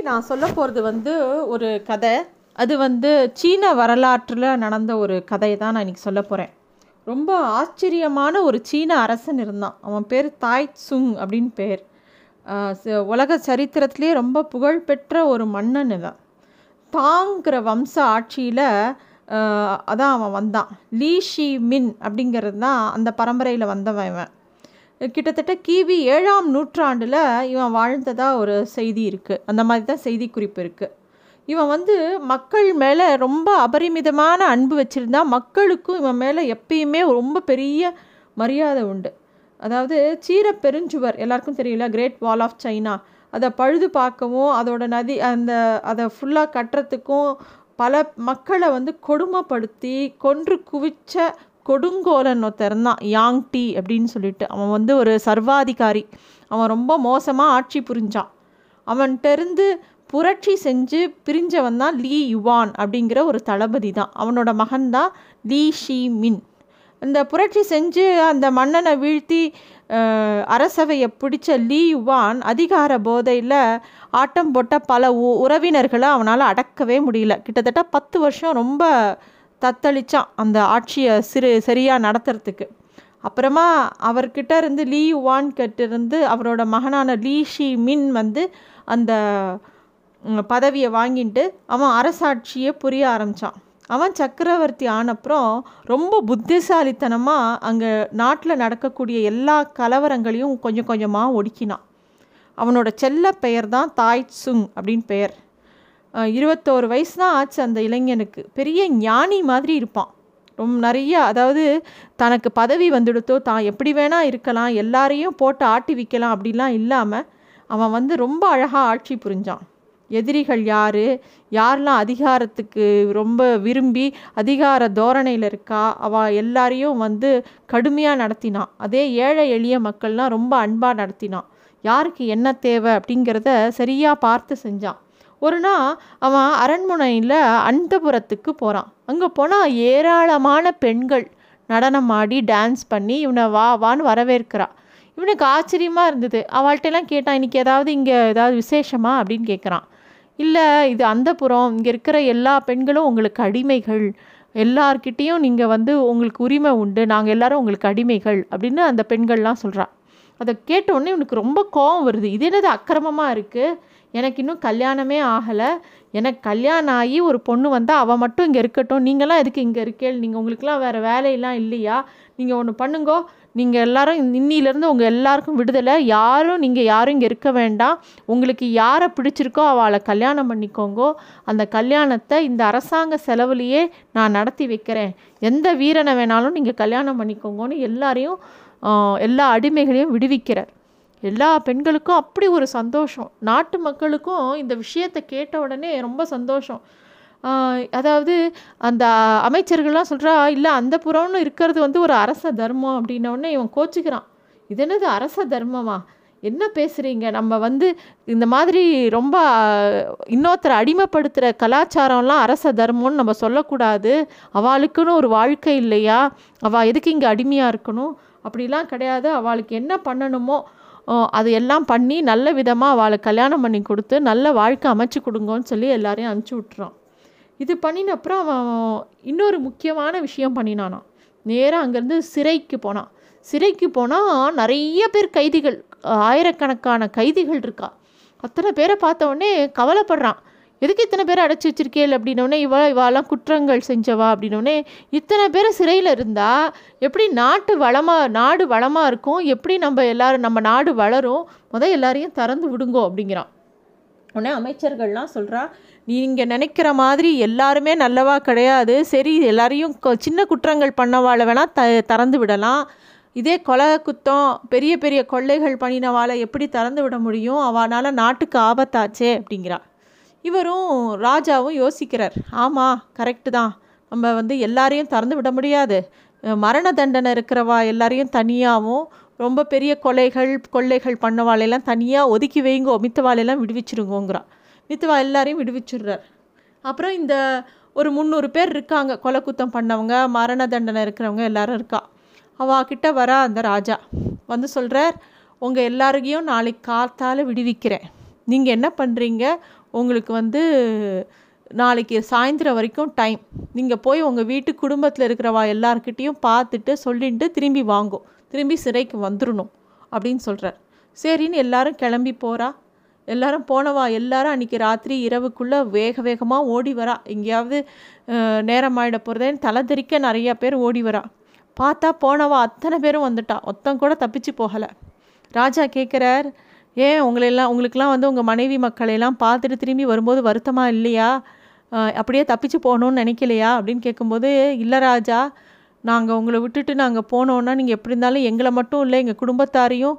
இன்றைக்கி நான் சொல்ல போகிறது வந்து ஒரு கதை. அது வந்து சீன வரலாற்றில் நடந்த ஒரு கதையை தான் நான் இன்னைக்கு சொல்ல போகிறேன் ரொம்ப ஆச்சரியமான ஒரு சீன அரசன் இருந்தான். அவன் பேர் தாய் சுங் அப்படின்னு பேர். ச- உலக சரித்திரத்திலே ரொம்ப புகழ்பெற்ற ஒரு மன்னன் தான் தாங்கிற வம்ச ஆட்சியில் அதான் அவன் வந்தான். லீ ஷி மின் அப்படிங்கிறது தான் அந்த பரம்பரையில் வந்தவன் இவன். கிட்டத்தட்ட கிவி ஏழாம் நூற்றாண்டில் இவன் வாழ்ந்ததாக ஒரு செய்தி இருக்குது அந்த மாதிரி தான் செய்தி குறிப்பு இருக்குது இவன் வந்து மக்கள் மேலே ரொம்ப அபரிமிதமான அன்பு வச்சுருந்தா மக்களுக்கும் இவன் மேலே எப்பயுமே ரொம்ப பெரிய மரியாதை உண்டு. அதாவது சீர பெருஞ்சுவர் எல்லாருக்கும் தெரியல கிரேட் வால் ஆஃப் சைனா அதை பழுது பார்க்கவும் அதோட நதி அந்த அதை ஃபுல்லாக கட்டுறதுக்கும் பல மக்களை வந்து கொடுமைப்படுத்தி கொன்று குவிச்ச கொடுங்கோலன் ஒருத்தர் இருந்தான் யாங் டி அப்படின்னு சொல்லிட்டு அவன் வந்து ஒரு சர்வாதிகாரி. அவன் ரொம்ப மோசமாக ஆட்சி புரிஞ்சான். அவன்கிட்ட இருந்து புரட்சி செஞ்சு பிரிஞ்சவன் தான் லீ யுவான் அப்படிங்கிற ஒரு தளபதி தான் அவனோட மகன் தான் லீ ஷி மின். இந்த புரட்சி செஞ்சு அந்த மன்னனை வீழ்த்தி அரசவையை பிடிச்ச லீ யுவான் அதிகார போதையில் ஆட்டம் போட்ட பல உ உறவினர்களை அவனால் அடக்கவே முடியல. கிட்டத்தட்ட பத்து வருஷம் ரொம்ப தத்தளிச்சான் அந்த ஆட்சியை சிறு சரியாக நடத்துறதுக்கு. அப்புறமா அவர்கிட்ட இருந்து லீ யுவான் கிட்ட இருந்து அவரோட மகனான லீ ஷி மின் வந்து அந்த பதவியை வாங்கிட்டு அவன் அரசாட்சியை புரிய ஆரம்பித்தான் அவன் சக்கரவர்த்தி ஆனப்புறம் ரொம்ப புத்திசாலித்தனமாக அங்கே நாட்டில் நடக்கக்கூடிய எல்லா கலவரங்களையும் கொஞ்சம் கொஞ்சமாக ஒடுக்கினான். அவனோட செல்ல பெயர் தான் தாய் சுங் அப்படின்னு பெயர். இருபத்தோரு வயசு தான் ஆச்சு அந்த இளைஞனுக்கு. பெரிய ஞானி மாதிரி இருப்பான். ரொம்ப நிறைய அதாவது தனக்கு பதவி வந்துடுத்தோ தான் எப்படி வேணால் இருக்கலாம் எல்லாரையும் போட்டு ஆட்டி வைக்கலாம் அப்படிலாம் இல்லாமல் அவன் வந்து ரொம்ப அழகாக ஆட்சி புரிஞ்சான். எதிரிகள் யார் யாரெல்லாம் அதிகாரத்துக்கு ரொம்ப விரும்பி அதிகார தோரணையில் இருக்கா அவள் எல்லாரையும் வந்து கடுமையாக நடத்தினான். அதே ஏழை எளிய மக்கள்லாம் ரொம்ப அன்பாக நடத்தினான். யாருக்கு என்ன தேவை அப்படிங்கிறத சரியாக பார்த்து செஞ்சான். ஒரு நாள் அவன் அரண்மனையில் அந்தபுரத்துக்கு போகிறான் அங்கே போனால் ஏராளமான பெண்கள் நடனம் ஆடி டான்ஸ் பண்ணி இவனை வா வான்னு வரவேற்கிறா. இவனுக்கு ஆச்சரியமாக இருந்தது. அவள்கிட்டலாம் கேட்டான் இன்னைக்கு ஏதாவது இங்கே ஏதாவது விசேஷமா? அப்படின்னு கேட்குறான் இல்லை இது அந்தபுரம் இங்கே இருக்கிற எல்லா பெண்களும் உங்களுக்கு அடிமைகள். எல்லார்கிட்டேயும் நீங்கள் வந்து உங்களுக்கு உரிமை உண்டு. நாங்கள் எல்லாரும் உங்களுக்கு அடிமைகள். அப்படின்னு அந்த பெண்கள்லாம் சொல்கிறான் அதை கேட்ட இவனுக்கு ரொம்ப கோவம் வருது. இது என்னது அக்கிரமமாக இருக்குது எனக்கு இன்னும் கல்யாணமே ஆகலை. எனக்கு கல்யாணம் ஆகி ஒரு பொண்ணு வந்தால் அவள் மட்டும் இங்கே இருக்கட்டும். நீங்களாம் எதுக்கு இங்கே இருக்கே நீங்கள் உங்களுக்குலாம் வேறு வேலையெல்லாம் இல்லையா? நீங்கள் ஒன்று பண்ணுங்கோ. நீங்கள் எல்லாரும் இன்னிலேருந்து உங்கள் எல்லாருக்கும் விடுதலை. யாரும் நீங்கள் யாரும் இங்கே இருக்க வேண்டாம். உங்களுக்கு யாரை பிடிச்சிருக்கோ அவளை கல்யாணம் பண்ணிக்கோங்கோ. அந்த கல்யாணத்தை இந்த அரசாங்க செலவுலையே நான் நடத்தி வைக்கிறேன். எந்த வீரனை வேணாலும் நீங்கள் கல்யாணம் பண்ணிக்கோங்கன்னு எல்லாரையும் எல்லா அடிமைகளையும் விடுவிக்கிறார். எல்லா பெண்களுக்கும் அப்படி ஒரு சந்தோஷம். நாட்டு மக்களுக்கும் இந்த விஷயத்தை கேட்ட உடனே ரொம்ப சந்தோஷம். அதாவது அந்த அமைச்சர்கள்லாம் சொல்கிறா இல்லை அந்த புறம்னு இருக்கிறது வந்து ஒரு அரச தர்மம். அப்படின்னோடனே இவன் கோச்சிக்கிறான். இது என்னது அரச தர்மமா? என்ன பேசுகிறீங்க நம்ம வந்து இந்த மாதிரி ரொம்ப இன்னொருத்தரை அடிமைப்படுத்துகிற கலாச்சாரம்லாம் அரச தர்மம்னு நம்ம சொல்லக்கூடாது. அவளுக்குன்னு ஒரு வாழ்க்கை இல்லையா? அவள் எதுக்கு இங்கே அடிமையாக இருக்கணும்? அப்படிலாம் கிடையாது. அவளுக்கு என்ன பண்ணணுமோ அது எல்லாம் பண்ணி நல்ல விதமாக அவளை கல்யாணம் பண்ணி கொடுத்து நல்ல வாழ்க்கை அமைச்சு கொடுங்கன்னு சொல்லி எல்லாரையும் அனுப்பிச்சி விட்டுறான். இது பண்ணின அப்புறம் அவன் இன்னொரு முக்கியமான விஷயம் பண்ணினானான் நேராக அங்கேருந்து சிறைக்கு போனான் சிறைக்கு போனால் நிறைய பேர் கைதிகள் ஆயிரக்கணக்கான கைதிகள் இருக்கா. அத்தனை பேரை பார்த்த உடனே கவலைப்படுறான். எதுக்கு இத்தனை பேரை அடைச்சி வச்சிருக்கேள் அப்படின்னோடனே இவா இவாலாம் குற்றங்கள் செஞ்சவா அப்படின்னோடனே இத்தனை பேர் சிறையில் இருந்தால் எப்படி நாட்டு வளமாக நாடு வளமாக இருக்கும்? எப்படி நம்ம எல்லாரும் நம்ம நாடு வளரும்? முத எல்லாரையும் திறந்து விடுங்கோ அப்படிங்கிறான். உடனே அமைச்சர்கள்லாம் சொல்கிறா நீங்கள் நினைக்கிற மாதிரி எல்லாருமே நல்லவா கிடையாது. சரி எல்லாரையும் கொ- சின்ன குற்றங்கள் பண்ணவாழ வேணால் த திறந்து விடலாம். இதே கொலை குத்தம் பெரிய பெரிய கொள்ளைகள் பண்ணினவாளை எப்படி திறந்து விட முடியும்? அவனால் நாட்டுக்கு ஆபத்தாச்சே அப்படிங்கிறா. இவரும் ராஜாவும் யோசிக்கிறார். ஆமாம் கரெக்டு தான். நம்ம வந்து எல்லாரையும் திறந்து விட முடியாது. மரண தண்டனை இருக்கிறவா எல்லாரையும் தனியாகவும் ரொம்ப பெரிய கொலைகள் கொள்ளைகள் பண்ணவாளையெல்லாம் தனியாக ஒதுக்கி வைங்கோ மித்தவாளையெல்லாம் விடுவிச்சிருங்கோங்கிறா மித்தவா எல்லாரையும் விடுவிச்சிடுறார். அப்புறம் இந்த ஒரு முந்நூறு பேர் இருக்காங்க. கொலை குத்தம் பண்ணவங்க மரண தண்டனை இருக்கிறவங்க எல்லாரும் இருக்கா. அவா கிட்ட வரா அந்த ராஜா. வந்து சொல்கிறார் உங்கள் எல்லாருக்கையும் நாளைக்கு காத்தால் விடுவிக்கிறேன். நீங்கள் என்ன பண்ணுறீங்க உங்களுக்கு வந்து நாளைக்கு சாயந்தரம் வரைக்கும் டைம் நீங்கள் போய் உங்கள் வீட்டு குடும்பத்தில் இருக்கிறவா எல்லாருக்கிட்டேயும் பார்த்துட்டு சொல்லிட்டு திரும்பி வாங்கும் திரும்பி சிறைக்கு வந்துடணும் அப்படின்னு சொல்கிறார் சரின்னு எல்லாரும் கிளம்பி போகிறா எல்லாரும் போனவா? எல்லாரும் அன்றைக்கி ராத்திரி இரவுக்குள்ளே வேக வேகமாக ஓடி வரா. எங்கேயாவது நேரம் ஆகிட போகிறதேன்னு தலைதெறிக்க நிறையா பேர் ஓடி வரா. பார்த்தா போனவா? அத்தனை பேரும் வந்துட்டா. ஒத்தம் கூட தப்பிச்சு போகலை. ராஜா கேட்குறார் ஏன் உங்களெல்லாம் உங்களுக்கெல்லாம் வந்து உங்கள் மனைவி மக்களையெல்லாம் பார்த்துட்டு திரும்பி வரும்போது வருத்தமாக இல்லையா? அப்படியே தப்பிச்சு போகணுன்னு நினைக்கலையா? அப்படின்னு கேட்கும்போது இல்லை ராஜா நாங்கள் உங்களை விட்டுட்டு நாங்கள் போனோன்னா நீங்கள் எப்படி இருந்தாலும் எங்களை மட்டும் இல்லை எங்கள் குடும்பத்தாரையும்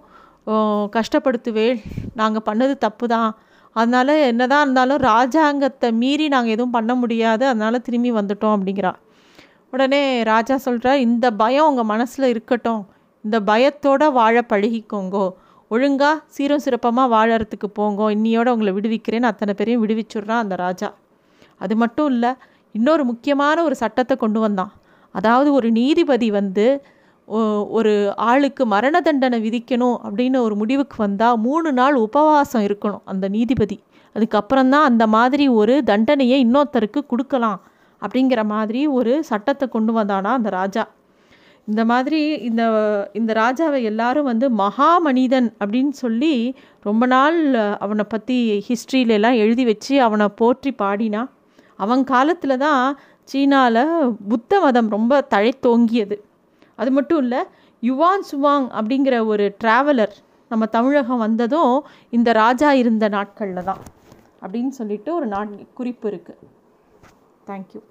கஷ்டப்படுத்துவேள். நாங்கள் பண்ணது தப்பு தான் அதனால் என்ன தான் இருந்தாலும் ராஜாங்கத்தை மீறி நாங்கள் எதுவும் பண்ண முடியாது. அதனால் திரும்பி வந்துட்டோம் அப்படிங்கிறா. உடனே ராஜா சொல்கிறார் இந்த பயம் உங்கள் மனசில் இருக்கட்டும். இந்த பயத்தோடு வாழ பழகிக்கோங்கோ. ஒழுங்காக சீரும் சிறப்பமாக வாழறதுக்கு போங்கோ. இன்னியோட உங்களை விடுவிக்கிறேன்னு அத்தனை பேரையும் விடுவிச்சுட்றான் அந்த ராஜா. அது மட்டும் இல்லை இன்னொரு முக்கியமான ஒரு சட்டத்தை கொண்டு வந்தான். அதாவது ஒரு நீதிபதி வந்து ஒரு ஆளுக்கு மரண தண்டனை விதிக்கணும் அப்படின்னு ஒரு முடிவுக்கு வந்தால் மூணு நாள் உபவாசம் இருக்கணும் அந்த நீதிபதி. அதுக்கப்புறம்தான் அந்த மாதிரி ஒரு தண்டனையை இன்னொருத்தருக்கு கொடுக்கலாம் அப்படிங்கிற மாதிரி ஒரு சட்டத்தை கொண்டு வந்தானா அந்த ராஜா. இந்த மாதிரி இந்த இந்த ராஜாவை எல்லாரும் வந்து மகா மனிதன் அப்படின்னு சொல்லி ரொம்ப நாள் அவனை பற்றி ஹிஸ்ட்ரியிலலாம் எழுதி வச்சு அவனை போற்றி பாடினா அவன் காலத்தில் தான் சீனாவில் புத்த மதம் ரொம்ப தழைத்தோங்கியது. அது மட்டும் இல்லை யுவான் சுவாங் அப்படிங்கிற ஒரு ட்ராவலர் நம்ம தமிழகம் வந்ததும் இந்த ராஜா இருந்த நாட்களில் தான் அப்படின்னு சொல்லிட்டு ஒரு நாட் குறிப்பு இருக்குது தேங்க்யூ